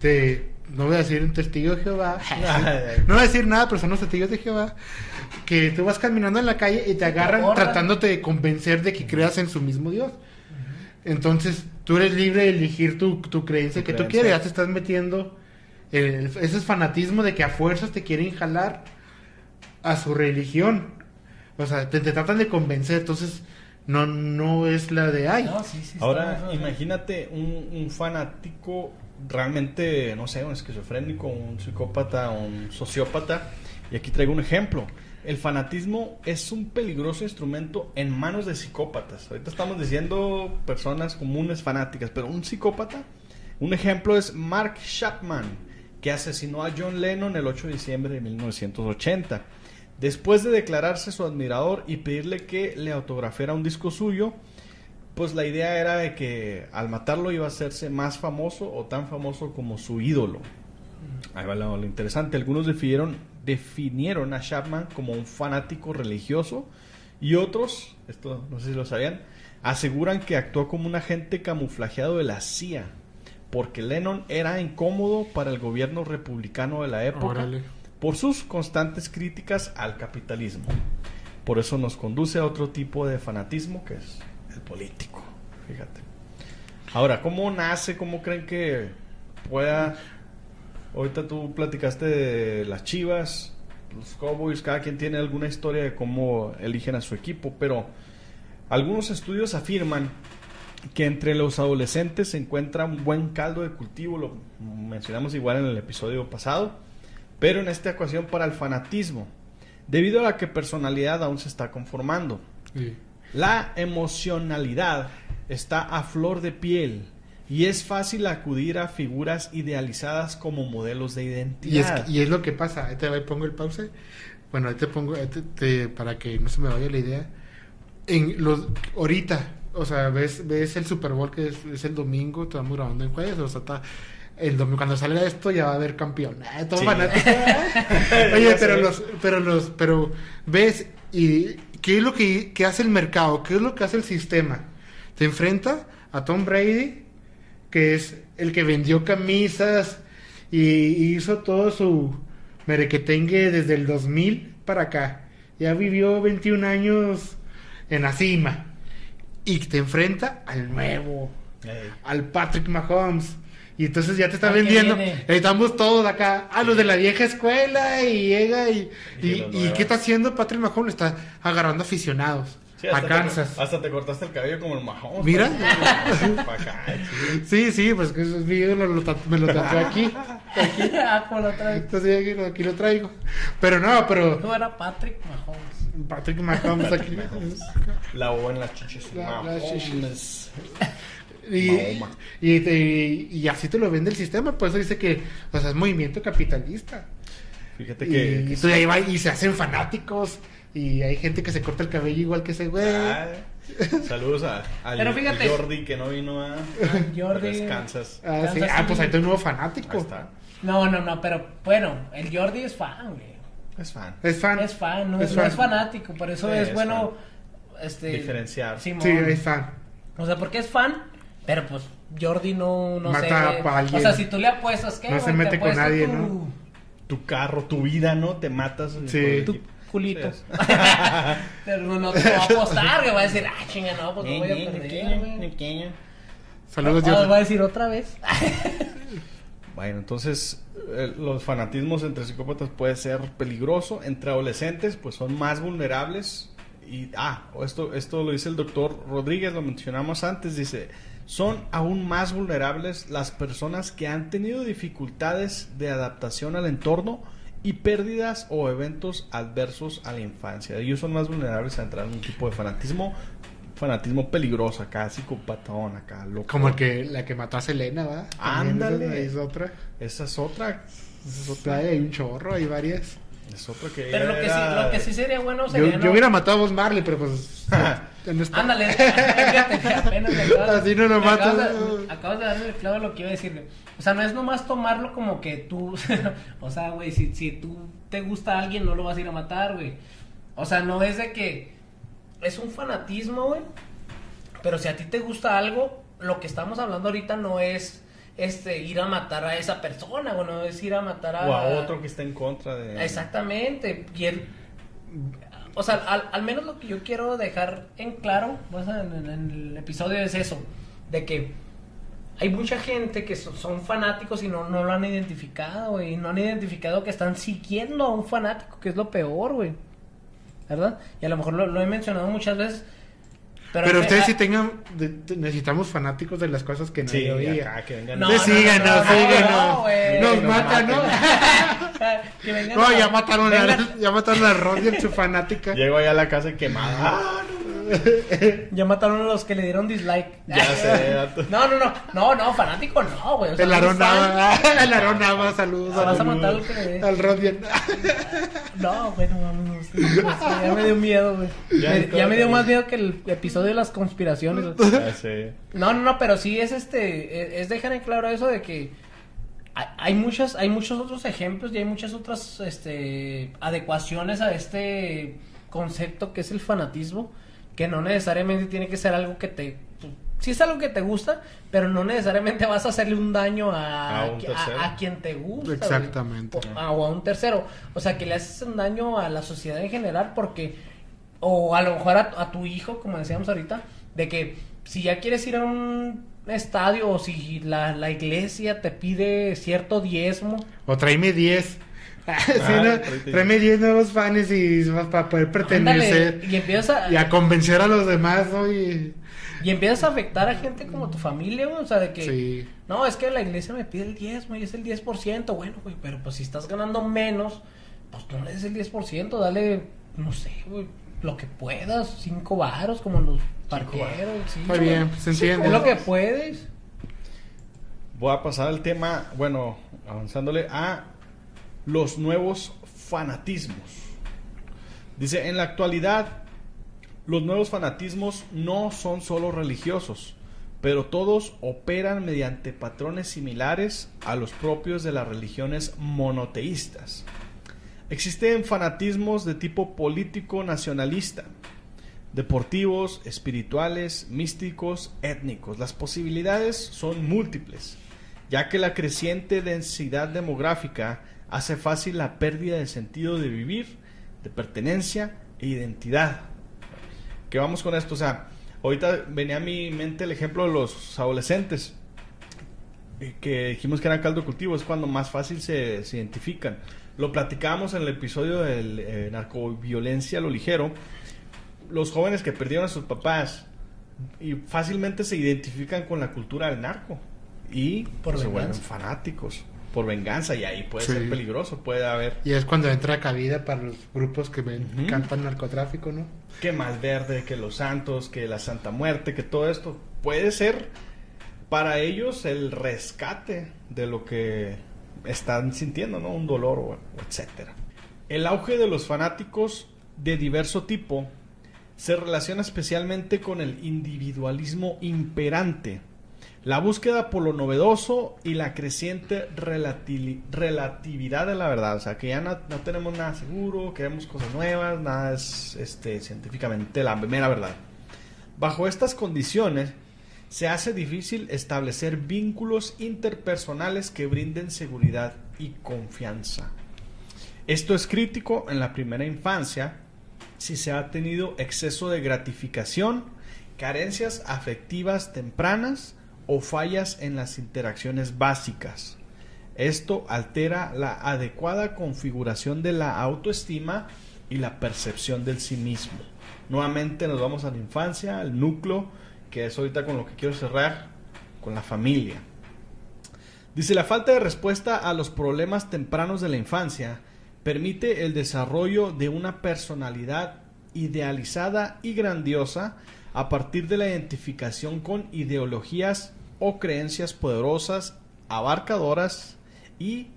te- no voy a decir un testigo de Jehová, no voy a decir nada, pero son los testigos de Jehová, que tú vas caminando en la calle y te agarran tratándote de convencer de que creas en su mismo Dios. Entonces, tú eres libre de elegir tu, tu creencia Tu que tú quieres, ya te estás metiendo en el- ese es fanatismo de que a fuerzas te quieren jalar a su religión. O sea, te, te tratan de convencer, entonces no, no es la de ay. No, sí, sí, Ahora, imagínate un, un fanático realmente, no sé, un esquizofrénico, un psicópata, un sociópata. Y aquí traigo un ejemplo. El fanatismo es un peligroso instrumento en manos de psicópatas. Ahorita estamos diciendo personas comunes fanáticas, pero un psicópata, un ejemplo es Mark Chapman, que asesinó a John Lennon el 8 de diciembre de 1980. Después de declararse su admirador y pedirle que le autografiara un disco suyo, pues la idea era de que al matarlo iba a hacerse más famoso o tan famoso como su ídolo. Ahí va lo, interesante. Algunos definieron, definieron a Chapman como un fanático religioso y otros, esto no sé si lo sabían, aseguran que actuó como un agente camuflajeado de la CIA porque Lennon era incómodo para el gobierno republicano de la época Órale. por sus constantes críticas al capitalismo. Por eso nos conduce a otro tipo de fanatismo que es el político. Fíjate. Ahora, ¿cómo nace? ¿Cómo creen que pueda? Ahorita tú platicaste de las Chivas, los Cowboys, cada quien tiene alguna historia de cómo eligen a su equipo, pero algunos estudios afirman que entre los adolescentes se encuentra un buen caldo de cultivo, lo mencionamos igual en el episodio pasado, pero en esta ocasión para el fanatismo, debido a la que personalidad aún se está conformando. Sí. La emocionalidad está a flor de piel y es fácil acudir a figuras idealizadas como modelos de Y es, identidad. y es lo que pasa. Ahí te pongo el pause. Bueno, ahí te pongo, ahí te- te- para que no se me vaya la idea. En los, ahorita, o sea, ves, ves el Super Bowl que es, es el domingo, estamos grabando en jueves, o sea, está, el domingo, cuando salga esto ya va a haber campeón. Todo Sí. Oye, pero los, pero los, pero ves, y qué es lo que, que hace el mercado, qué es lo que hace el sistema. Te enfrenta a Tom Brady, que es el que vendió camisas y hizo todo su merequetengue desde el 2000 para acá. Ya vivió 21 años en la cima. Y te enfrenta al nuevo, al Patrick Mahomes. Y entonces ya te está ¿A qué vendiendo. viene? Estamos todos acá, a los de la vieja escuela. Y llega y. Y ¿Y, y qué está haciendo Patrick Mahomes? Está agarrando aficionados Sí, a hasta Kansas. Te, hasta te cortaste el cabello como el Mahomes. Mira. Sí. Sí, pues que eso es mío, lo- lo me lo tatué aquí. ah, como la otra vez. Entonces aquí, lo- aquí lo traigo. Pero no, pero Tú era Patrick Mahomes. Patrick Mahomes aquí. La O en las chichis. La- las Mahomes. Y, así te lo vende el sistema, por eso dice que o sea, es movimiento capitalista. Fíjate Y, que. y tú ahí va y se hacen fanáticos. Y hay gente que se corta el cabello igual que ese güey. Ah, saludos a, a Pero fíjate. Jordi que no vino a. Jordi. Descansas. Ah, sí. Kansas Ah, pues ahí está un nuevo Ahí fanático. está. No, no, no, pero bueno, el Jordi es fan, güey. Es fan. Es fan. Es fan, no Es es, no fan. es fanático, por eso Sí, es, es bueno este Diferenciar. Simón. Sí, es fan. O sea, porque es fan, pero pues Jordi no, no Mata sé. a alguien. O sea, si tú le apuestas, ¿qué? No se mete con nadie, tu- ¿no? Tu carro, tu vida, ¿no? Te matas. Sí. Tu. Culito. Sí, pero no, no te va a apostar, que va a decir, ah, chinga, no, pues no voy a perder, güey. Saludos, Ah, Dios. va a decir otra vez. Bueno, entonces eh, los fanatismos entre psicópatas puede ser peligroso. Entre adolescentes, pues son más vulnerables. Y, ah, esto, esto lo dice el doctor Rodríguez, lo mencionamos antes, dice, son aún más vulnerables las personas que han tenido dificultades de adaptación al entorno y pérdidas o eventos adversos a la infancia. Ellos son más vulnerables a entrar en un tipo de fanatismo, fanatismo peligroso acá, psicopatón acá, loco. Como el que, la que mató a Selena, ¿verdad? Ándale. esa Es otra. Esa es otra. Esa es otra. Hay un chorro, hay varias. Es otro que Pero lo que, sí, era- lo que sí sería bueno Yo, sería. yo ¿no? hubiera matado a Bob Marley, pero pues. en esta- Ándale, fíjate, que apenas acabas, Así no lo matas. acabas de, acabas de darle el clavo a lo que iba a decirle. O sea, no es nomás tomarlo como que tú. o sea, güey, si, si tú te gusta a alguien, no lo vas a ir a matar, güey. O sea, no es de que. Es un fanatismo, güey. Pero si a ti te gusta algo, lo que estamos hablando ahorita no es este ir a matar a esa persona, güey. No es ir a matar a. O a otro que está en contra de... Exactamente. Y o sea, al, al menos lo que yo quiero dejar en claro pues, en, el episodio es eso, de que hay mucha gente que so- son fanáticos y no, no lo han identificado, y no han identificado que están siguiendo a un fanático, que es lo peor, güey. ¿Verdad? Y a lo mejor lo, lo he mencionado muchas veces. Pero, ustedes sí tengan. de- de- necesitamos fanáticos de las cosas que Sí, nadie oía. acá, que vengan... No, Sí, síganos, no, no, síganos. no, güey. Nos matan, ¿no? que vengan No, ya mataron a, ya mataron a en su fanática. Llego allá a la casa quemada. Ah, Ya mataron a los que le dieron dislike. Ya sé. No, no, no. No, no, fanático no, güey. O sea, El Nava, el Nava, saludos Ah, vas a al, matar al que le dé. al Roddy. No, güey, no Ya me dio miedo, güey. Ya Me- está, Ya, me dio más miedo que el episodio de las conspiraciones. No, no, no, pero sí es este. Es, es dejar en claro eso de que. hay- Hay muchas, hay muchos otros ejemplos y hay muchas otras este, adecuaciones a este concepto que es el fanatismo, que no necesariamente tiene que ser algo que te, sí es algo que te gusta, pero no necesariamente vas a hacerle un daño a, A un tercero. a- a quien te gusta. Exactamente. O, a, o a un tercero. O sea, que le haces un daño a la sociedad en general porque, o a lo mejor a, a tu hijo, como decíamos ahorita, de que si ya quieres ir a un estadio o si la, la iglesia te pide cierto diezmo, O tráeme 10. Sí, Ah, ¿no? tráete Tráeme 10 nuevos fans y para poder pertenecer. ándale, y empiezas a, Y a convencer a los demás, ¿no? Y- y empiezas a afectar a gente como tu familia, güey, o sea, de que... Sí. No, es que la iglesia me pide el diezmo y es el 10%. Bueno, güey, pero pues si estás ganando menos, pues no le des el 10%, dale, no sé, güey, lo que puedas, cinco varos como los parqueros. Sí, güey. bien, pues, se entiende. Es lo que puedes. Voy a pasar al tema, bueno, avanzándole a los nuevos fanatismos. Dice, en la actualidad, los nuevos fanatismos no son solo religiosos, pero todos operan mediante patrones similares a los propios de las religiones monoteístas. Existen fanatismos de tipo político nacionalista, deportivos, espirituales, místicos, étnicos. Las posibilidades son múltiples, ya que la creciente densidad demográfica hace fácil la pérdida de sentido de vivir, de pertenencia e identidad. ¿Qué vamos con esto? O sea, ahorita venía a mi mente el ejemplo de los adolescentes, eh, que dijimos que eran caldo cultivo, es cuando más fácil se, se identifican. Lo platicábamos en el episodio de narcoviolencia a lo ligero. Los jóvenes que perdieron a sus papás y fácilmente se identifican con la cultura del narco y Por pues, se vuelven fanáticos por venganza y ahí puede Sí. ser peligroso, puede haber Y es cuando entra cabida para los grupos que ven, cantan narcotráfico, ¿no? que Malverde, que los Santos, que la Santa Muerte, que todo esto puede ser para ellos el rescate de lo que están sintiendo, ¿no? Un dolor o etcétera. El auge de los fanáticos de diverso tipo se relaciona especialmente con el individualismo imperante, la búsqueda por lo novedoso y la creciente relati- relatividad de la verdad. O sea, que ya no, no tenemos nada seguro, queremos cosas nuevas, nada es este, científicamente la mera verdad. Bajo estas condiciones, se hace difícil establecer vínculos interpersonales que brinden seguridad y confianza. Esto es crítico en la primera infancia si se ha tenido exceso de gratificación, carencias afectivas tempranas o fallas en las interacciones básicas. Esto altera la adecuada configuración de la autoestima y la percepción del sí mismo. Nuevamente nos vamos a la infancia, al núcleo, que es ahorita con lo que quiero cerrar, con la familia. Dice, la falta de respuesta a los problemas tempranos de la infancia permite el desarrollo de una personalidad idealizada y grandiosa a partir de la identificación con ideologías o creencias poderosas, abarcadoras y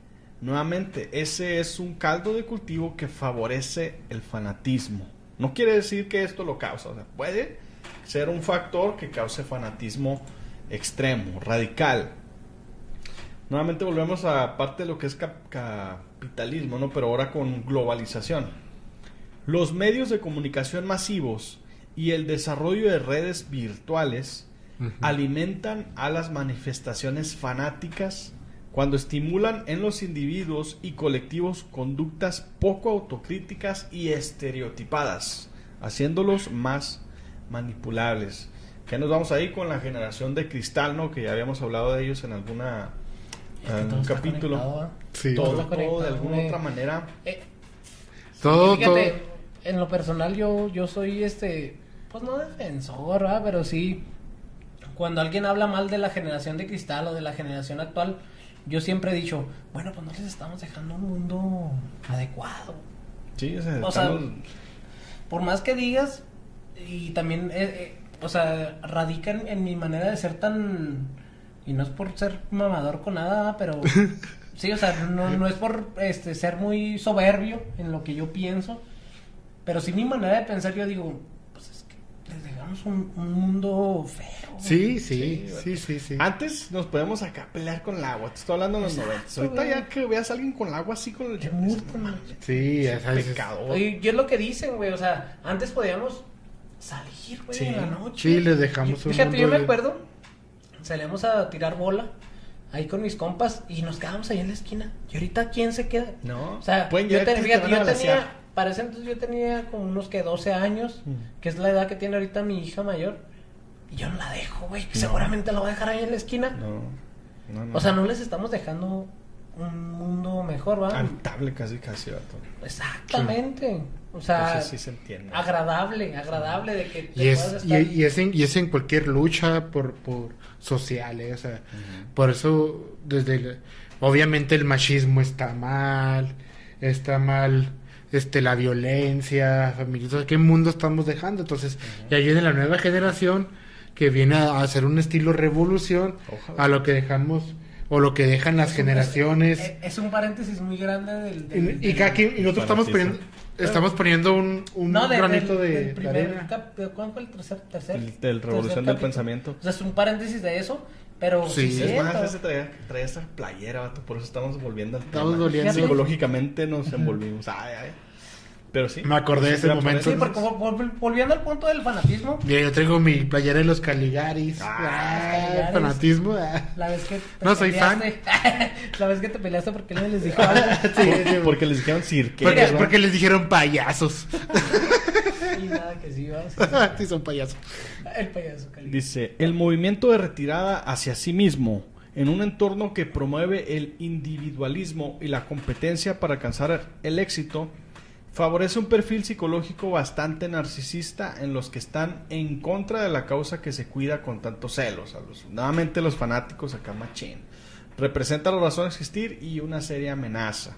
Nuevamente, ese es un caldo de cultivo que favorece el fanatismo. No quiere decir que esto lo causa, o sea, puede ser un factor que cause fanatismo extremo, radical. Nuevamente volvemos a parte de lo que es cap- capitalismo, ¿no? Pero ahora con globalización. Los medios de comunicación masivos y el desarrollo de redes virtuales alimentan a las manifestaciones fanáticas cuando estimulan en los individuos y colectivos conductas poco autocríticas y estereotipadas, haciéndolos más manipulables. Que nos vamos ahí con la generación de cristal, ¿no? Que ya habíamos hablado de ellos en alguna Es que en todo un está capítulo. Sí. todo, Todo de alguna güey. otra manera. Eh, Todo, Fíjate, todo. En lo personal yo, yo soy este, pues no defensor, ¿verdad? Pero sí, cuando alguien habla mal de la generación de cristal o de la generación actual, yo siempre he dicho, bueno, pues no les estamos dejando un mundo adecuado. Sí, o sea, O sea, Por más que digas, y también, eh, eh, o sea, radica en, en mi manera de ser tan, y no es por ser mamador con nada, pero sí, o sea, no, no es por este, ser muy soberbio en lo que yo pienso, pero sí mi manera de pensar, yo digo, pues es que les dejamos un, un mundo feo. Sí, sí, Sí, sí, sí, sí. Antes nos podemos acá pelear con el agua. Te estoy hablando en los Exacto, 90. Ahorita güey. ya que veas a alguien con el agua así con el man. Sí, es. Oye, y es lo que dicen, güey, o sea, antes podíamos salir, güey, Sí. en la noche. Sí, les dejamos Y un Fíjate, mundo yo me de- acuerdo, salíamos a tirar bola ahí con mis compas y nos quedábamos ahí en la esquina. ¿Y ahorita quién se queda? No, O sea, pueden yo, te- fíjate, yo tenía, para ese entonces yo tenía como unos que 12 años, Mm. que es la edad que tiene ahorita mi hija mayor. Y yo no la dejo, güey. Seguramente la voy a dejar ahí en la esquina. No, no, no. O sea, no les estamos dejando un mundo mejor, ¿va? Habitable casi, casi, vato. Exactamente. O sea, sí se entiende. agradable, agradable de que te Y puedas es, y, estar- y es, en, y es en cualquier lucha por, por social, ¿eh? o sea, por eso desde el- obviamente el machismo está mal, está mal este la violencia, familia, ¿qué mundo estamos dejando? Entonces, ya viene la nueva generación que viene a hacer un estilo revolución Ojalá. a lo que dejamos o lo que dejan las generaciones Es, es un paréntesis muy grande del. y, del- y del- cada quien- y nosotros estamos poniendo estamos poniendo un, un No, de- granito del, de, del de primer arena. cap- de- ¿Cuál fue el tercer? tercer El- del tercer Revolución del capítulo? Pensamiento. O sea, es un paréntesis de eso, pero Sí. sí, Es más, ese traía, traía esa playera, vato, por eso estamos volviendo al Estamos tema. volviendo. Psicológicamente nos envolvimos. Ay, ay. Pero sí. Me acordé de ese Gran momento. Sí, porque vol- vol- volviendo al punto del fanatismo, Mira, yo traigo mi playera de los Caligaris. Ah, Ah, Caligaris. fanatismo. ah. la vez que te No soy peleaste, la vez que te peleaste porque él les dijo algo. Sí, sí, Porque les dijeron cirque. porque, porque les dijeron payasos. y nada que sí, va. sí, son payasos. El payaso Cali. Dice, el movimiento de retirada hacia sí mismo en un entorno que promueve el individualismo y la competencia para alcanzar el éxito favorece un perfil psicológico bastante narcisista en los que están en contra de la causa que se cuida con tantos celos. A los, nuevamente los fanáticos acá machín. Representa la razón de existir y una seria amenaza.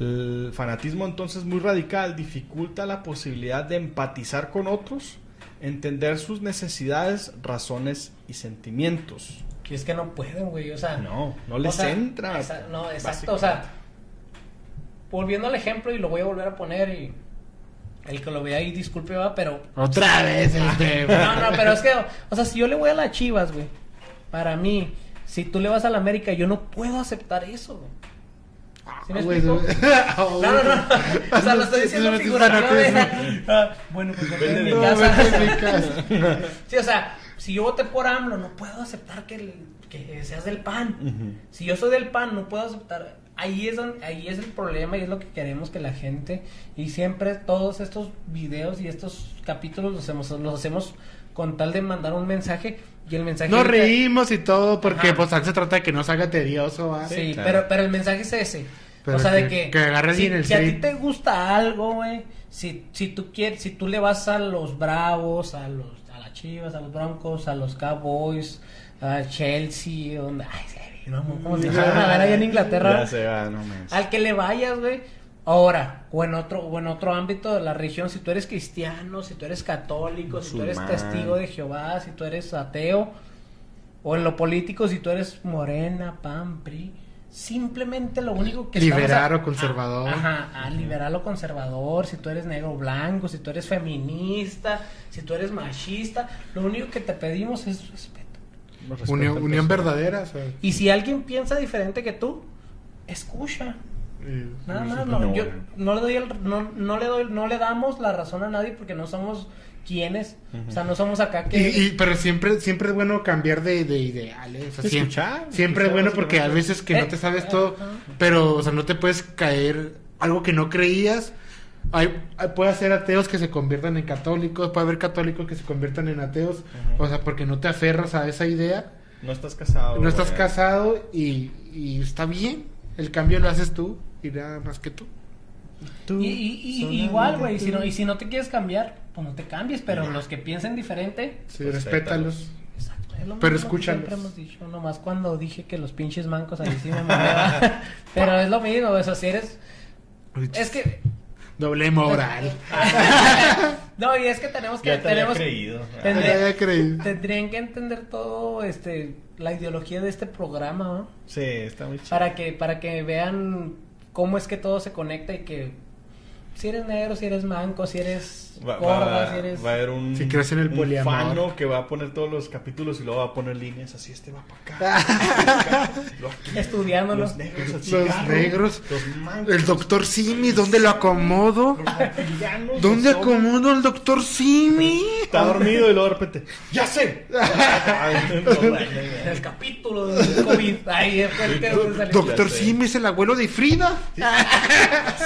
El fanatismo entonces muy radical dificulta la posibilidad de empatizar con otros, entender sus necesidades, razones y sentimientos. Que es que no pueden, güey, o sea. No, no o les sea, entra. esa- no, exacto, o sea. Volviendo al ejemplo, y lo voy a volver a poner, y. El que lo vea ahí, disculpe, va, pero. Otra vez este. No, no, pero es que. O sea, si yo le voy a las chivas, güey. Para mí, si tú le vas a la América, yo no puedo aceptar eso, güey. ¿Sí me Güey, explico? no, No, no. O sea, lo estoy diciendo figurativamente. Ah, Bueno, pues vete en mi casa. Sí, o sea, si yo voté por AMLO, no puedo aceptar que, el- que seas del PAN. Si yo soy del PAN, no puedo aceptar. Ahí es, donde, ahí es el problema y es lo que queremos que la gente. Y siempre todos estos videos y estos capítulos los hacemos, los hacemos con tal de mandar un mensaje. Y el mensaje. Nos reímos y todo porque Ajá. pues se trata de que no se haga tedioso. Sí, Sí, claro. pero, pero el mensaje es ese. Pero o sea, de que- que, que si, bien el si a ti te gusta algo, güey, si, si tú quieres, si tú le vas a los Bravos, a los a las Chivas, a los Broncos, a los Cowboys, a Chelsea, donde, ay, sí, no, como si fuera a ver allá en Inglaterra. Ya se va, no manches. Al que le vayas, güey. Ahora, o en otro, o en otro ámbito de la religión, si tú eres cristiano, si tú eres católico, si tú eres testigo de Jehová, si tú eres ateo, o en lo político, si tú eres morena, pan, PRI, simplemente lo único que Liberal estamos o conservador. a- ajá, a liberal o conservador, si tú eres negro o blanco, si tú eres feminista, si tú eres machista, lo único que te pedimos es respeto. Unión, verdadera. sea, Y si alguien piensa diferente que tú, escucha. Nada más, no, yo no le doy el- no, no le doy, no le damos la razón a nadie porque no somos quienes, o sea, no somos acá que y- pero siempre siempre es bueno cambiar de, de ideales. o sea, Sí, siem- escuchar, siempre es bueno porque a veces que no te sabes Eh, todo, pero o sea, no te puedes caer algo que no creías. Hay, hay- puede ser ateos que se conviertan en católicos, puede haber católicos que se conviertan en ateos, o sea, porque no te aferras a esa idea, No estás casado. no estás güey. casado y, y está bien, el cambio lo haces tú y nada más que tú. Tú Y, y- y- solamente igual, güey, si no, y si no te quieres cambiar, pues no te cambies, pero los que piensen diferente, Sí, Respétalos. respétalos. exacto, es lo Pero mismo que escúchalos. Siempre hemos dicho, nomás cuando dije que los pinches mancos ahí sí me mamaba. pero es lo mismo, o sea, si eres... Es que... Doble moral. no, y es que tenemos que... Ya te había tenemos, creído. Tendré- Ya había creído. Tendrían que entender todo, este, la ideología de este programa, ¿no? Sí, está muy chido. Para que, para que vean cómo es que todo se conecta y que si eres negro, si eres manco, si eres Va, gordo, va- si eres... va a haber un, Si crees en el un fano que va a poner todos los capítulos y luego va a poner líneas así, este va para acá. Estudiándolo. Los negros, el Los cigarro, negros. Los mancos. El doctor Simi, ¿dónde lo acomodo? Los ¿Dónde los acomodo al doctor Simi? Está dormido y luego de repente, ¡ya sé! El capítulo del COVID. Ahí que salió. Doctor. Simi es el abuelo de Frida.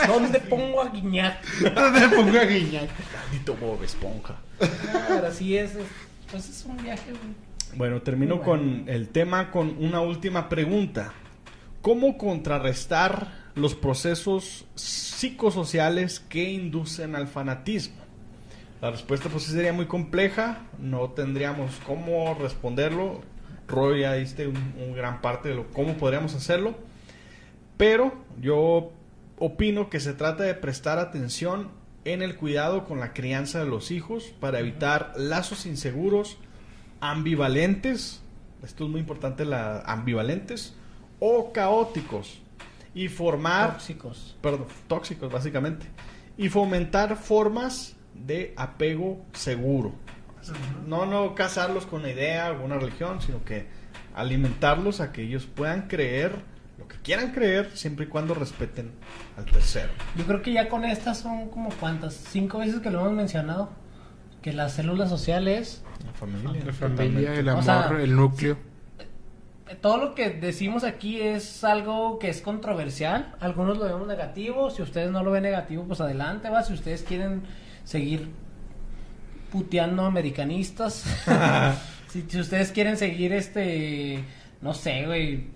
¿Dónde pongo a Guiñac? ¿Dónde pongo a Guiñac? Maldito Bob Esponja. Pero sí es, es- pues es un viaje, güey. Bueno, termino bueno. con el tema con una última pregunta. ¿Cómo contrarrestar los procesos psicosociales que inducen al fanatismo? La respuesta pues sería muy compleja, no tendríamos cómo responderlo. Roy ya diste un, un gran parte de lo cómo podríamos hacerlo, pero yo opino que se trata de prestar atención en el cuidado con la crianza de los hijos para evitar lazos inseguros, ambivalentes, esto es muy importante, la ambivalentes o caóticos y formar Tóxicos. perdón, tóxicos básicamente, y fomentar formas de apego seguro. No, no casarlos con una idea, alguna religión, sino que alimentarlos a que ellos puedan creer lo que quieran creer, siempre y cuando respeten al tercero. Yo creo que ya con estas son como cuántas, cinco veces que lo hemos mencionado. Que las células sociales, La familia. La familia, el O amor, sea, el núcleo. eh, todo lo que decimos aquí es algo que es controversial. Algunos lo vemos negativo. Si ustedes no lo ven negativo, pues adelante, va. Si ustedes quieren seguir puteando americanistas. si, si ustedes quieren seguir este, no sé, güey.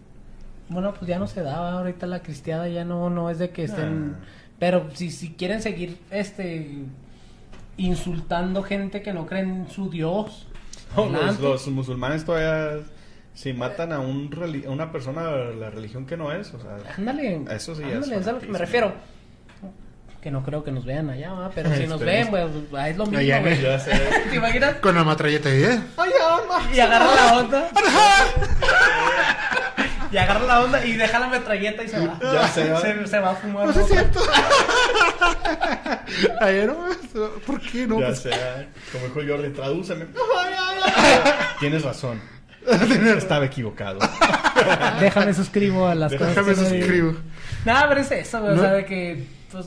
Bueno, pues ya no se da, ¿va? ahorita la cristiada ya no, no es de que estén... Ah. Pero si, si quieren seguir este insultando gente que no cree en su Dios, No, los, adelante. los musulmanes todavía, si matan a, un a una persona de la religión que no es, o sea, Ándale, Eso sí es ándale, es a lo que me refiero. Que no creo que nos vean allá, ¿va? pero si nos ven, Esperemos. pues ah, es lo mismo, Allá. ¿Te imaginas? Con la matralleta, ¿eh? Y agarra la onda. Y agarra la onda y deja la metralleta y se va. Ya sé, ¿va? se, se va a fumar. No es cierto. Ayer no, ¿por qué no? ya Pues, sea, como dijo Jordi, tradúceme. Tienes razón. Estaba equivocado. Déjame suscribo a las cosas. Déjame no digo. suscribo. Nada, pero es eso, güey. O No. sea, de que. Pues,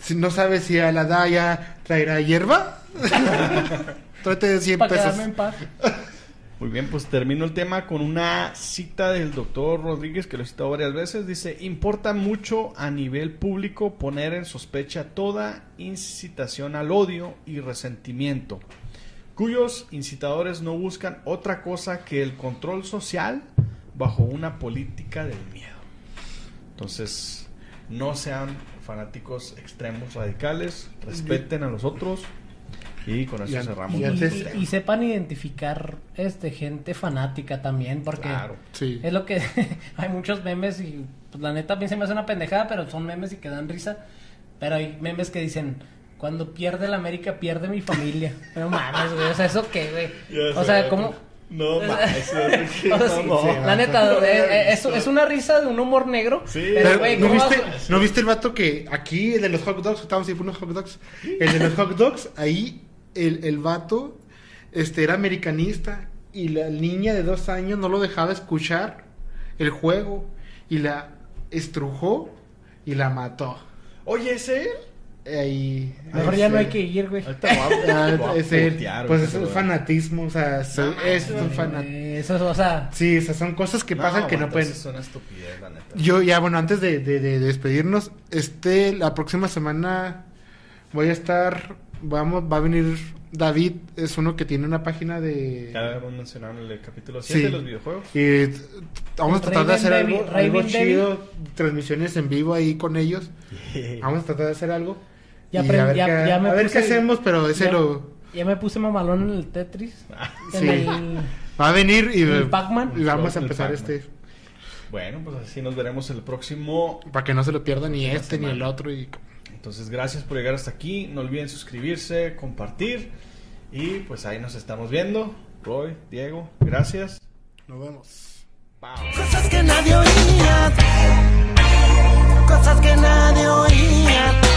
Si no sabes si a la Daya traerá hierba, tráete de 100 para pesos. quedarme en paz. Muy bien, pues termino el tema con una cita del doctor Rodríguez que lo he citado varias veces. Dice, importa mucho a nivel público poner en sospecha toda incitación al odio y resentimiento, cuyos incitadores no buscan otra cosa que el control social bajo una política del miedo. Entonces, no sean fanáticos extremos radicales, respeten a los otros y con eso Y cerramos. y Y, antes- y- y sepan identificar este gente fanática también, porque Claro. Sí. es lo que hay muchos memes y pues, la neta a mí se me hace una pendejada, pero son memes y que dan risa. Pero hay memes que dicen, cuando pierde la América pierde mi familia. Pero mames, güey, o sea, ¿eso qué, güey? O sea. ¿cómo, No, mames. O sea, sí, la neta, eh, eh, es, es una risa de un humor negro. Sí. pero, Pero, güey, ¿no, ¿cómo viste, ¿No viste el vato que aquí, el de los hot dogs, estábamos ahí por unos hot dogs? El de los hot dogs, ahí el, el vato este, era americanista y la niña de dos años no lo dejaba escuchar el juego y la estrujó y la mató. Oye, ¿es él? Ahí, Mejor ahí ya no hay que ir, güey. Ah, es él. putear, Pues es un pero- fanatismo, o sea, es un fanatismo. Eso, o sea, Sí, o sea, son cosas que pasan que no pueden. eso Es una estupidez, la neta. Yo ya, bueno, antes de, de- de despedirnos, este, la próxima semana voy a estar, vamos, va a venir David, es uno que tiene una página de... Ya habíamos mencionado en el capítulo Sí. 7 de los videojuegos. Y vamos a tratar de hacer David- algo, algo chido, transmisiones en vivo ahí con ellos. Vamos a tratar de hacer algo. Ya y a ver, ya- qué, ya me a ver puse- qué hacemos, pero ese ya- lo... ya me puse mamalón en el Tetris. En Sí. el, Va a venir y, ¿El Pac-Man? y vamos a empezar este, Bueno, pues así nos veremos el próximo. para que no se lo pierda ni este ni el otro. Y... Entonces, gracias por llegar hasta aquí. No olviden suscribirse, compartir. Y pues ahí nos estamos viendo. Roy, Diego, gracias. Nos vemos. Cosas que nadie oía. Cosas que nadie oía.